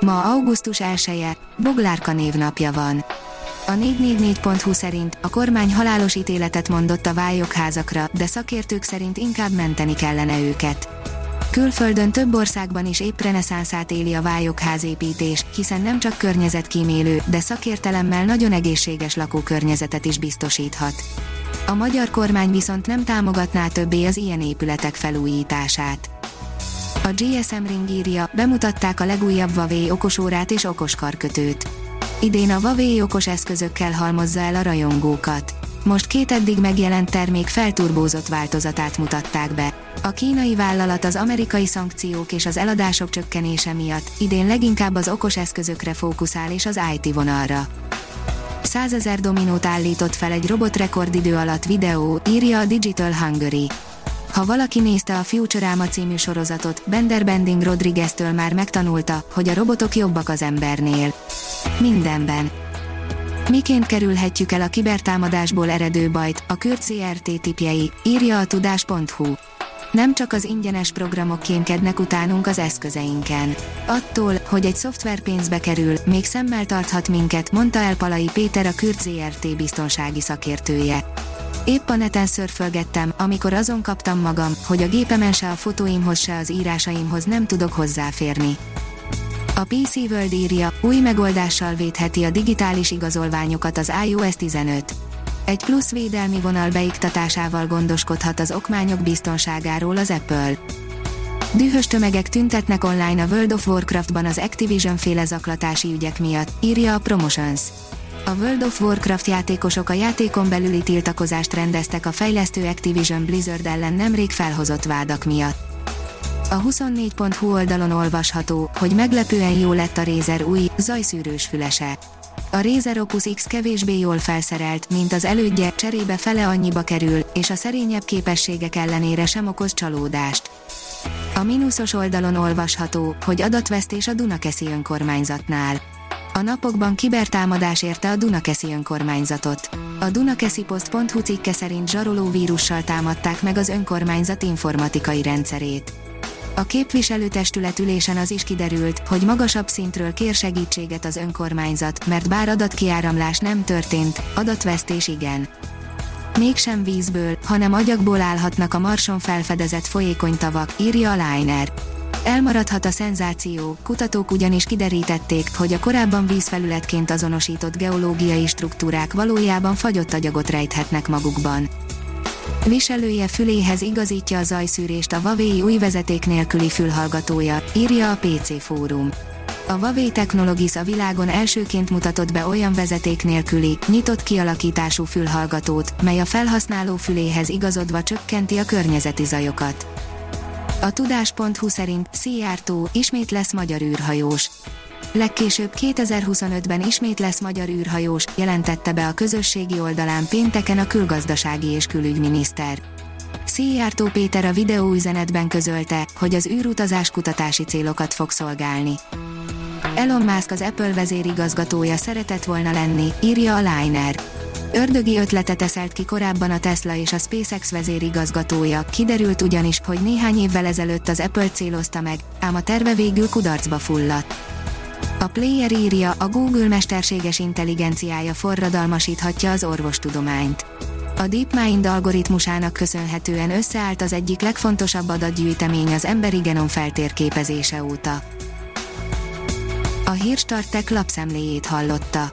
Ma augusztus 1-e, Boglárka névnapja van. A 444.hu szerint a kormány halálos ítéletet mondott a vályokházakra, de szakértők szerint inkább menteni kellene őket. Külföldön több országban is épp reneszánszát éli a vályokházépítés, hiszen nem csak környezetkímélő, de szakértelemmel nagyon egészséges lakókörnyezetet is biztosíthat. A magyar kormány viszont nem támogatná többé az ilyen épületek felújítását. A GSM Ring írja, bemutatták a legújabb Huawei okosórát és okoskarkötőt. Idén a Huawei okos eszközökkel halmozza el a rajongókat. Most két eddig megjelent termék felturbózott változatát mutatták be. A kínai vállalat az amerikai szankciók és az eladások csökkenése miatt idén leginkább az okos eszközökre fókuszál és az IT vonalra. 100 ezer dominót állított fel egy robotrekordidő alatt videó, írja a Digital Hungary. Ha valaki nézte a Futurama című sorozatot, Bender Bending Rodriguez-től már megtanulta, hogy a robotok jobbak az embernél. Mindenben. Miként kerülhetjük el a kibertámadásból eredő bajt, a Kürt CRT tipjei, írja a tudás.hu. Nem csak az ingyenes programok kémkednek utánunk az eszközeinken. Attól, hogy egy szoftver pénzbe kerül, még szemmel tarthat minket, mondta el Palai Péter a Kürt ZRT biztonsági szakértője. Épp a neten szörfölgettem, amikor azon kaptam magam, hogy a gépemen se a fotóimhoz se az írásaimhoz nem tudok hozzáférni. A PC World írja, új megoldással védheti a digitális igazolványokat az iOS 15. Egy plusz védelmi vonal beiktatásával gondoskodhat az okmányok biztonságáról az Apple. Dühös tömegek tüntetnek online a World of Warcraftban az Activision féle zaklatási ügyek miatt, írja a Promotions. A World of Warcraft játékosok a játékon belüli tiltakozást rendeztek a fejlesztő Activision Blizzard ellen nemrég felhozott vádak miatt. A 24.hu oldalon olvasható, hogy meglepően jó lett a Razer új, zajszűrős fülese. A Razer Opus X kevésbé jól felszerelt, mint az elődje, cserébe fele annyiba kerül, és a szerényebb képességek ellenére sem okoz csalódást. A mínuszos oldalon olvasható, hogy adatvesztés a Dunakeszi önkormányzatnál. A napokban kibertámadás érte a Dunakeszi önkormányzatot. A dunakeszipost.hu cikke szerint zsaroló vírussal támadták meg az önkormányzat informatikai rendszerét. A képviselőtestület ülésen az is kiderült, hogy magasabb szintről kér segítséget az önkormányzat, mert bár adatkiáramlás nem történt, adatvesztés igen. Mégsem vízből, hanem agyagból állhatnak a marson felfedezett folyékony tavak, írja a Liner. Elmaradhat a szenzáció, kutatók ugyanis kiderítették, hogy a korábban vízfelületként azonosított geológiai struktúrák valójában fagyott agyagot rejthetnek magukban. Viselője füléhez igazítja a zajszűrést a Huawei új vezeték nélküli fülhallgatója, írja a PC Fórum. A Huawei Technologies a világon elsőként mutatott be olyan vezeték nélküli, nyitott kialakítású fülhallgatót, mely a felhasználó füléhez igazodva csökkenti a környezeti zajokat. A tudás.hu szerint Szijjártó ismét lesz magyar űrhajós. Legkésőbb 2025-ben ismét lesz magyar űrhajós, jelentette be a közösségi oldalán pénteken a külgazdasági és külügyminiszter. Szijjártó Péter a videóüzenetben közölte, hogy az űrutazás kutatási célokat fog szolgálni. Elon Musk az Apple vezérigazgatója szeretett volna lenni, írja a Liner. Ördögi ötletet eszelt ki korábban a Tesla és a SpaceX vezérigazgatója, kiderült ugyanis, hogy néhány évvel ezelőtt az Apple célozta meg, ám a terve végül kudarcba fulladt. A Player írja, a Google mesterséges intelligenciája forradalmasíthatja az orvostudományt. A DeepMind algoritmusának köszönhetően összeállt az egyik legfontosabb adatgyűjtemény az emberi genom feltérképezése óta. A Hírstartek lapszemléjét hallotta.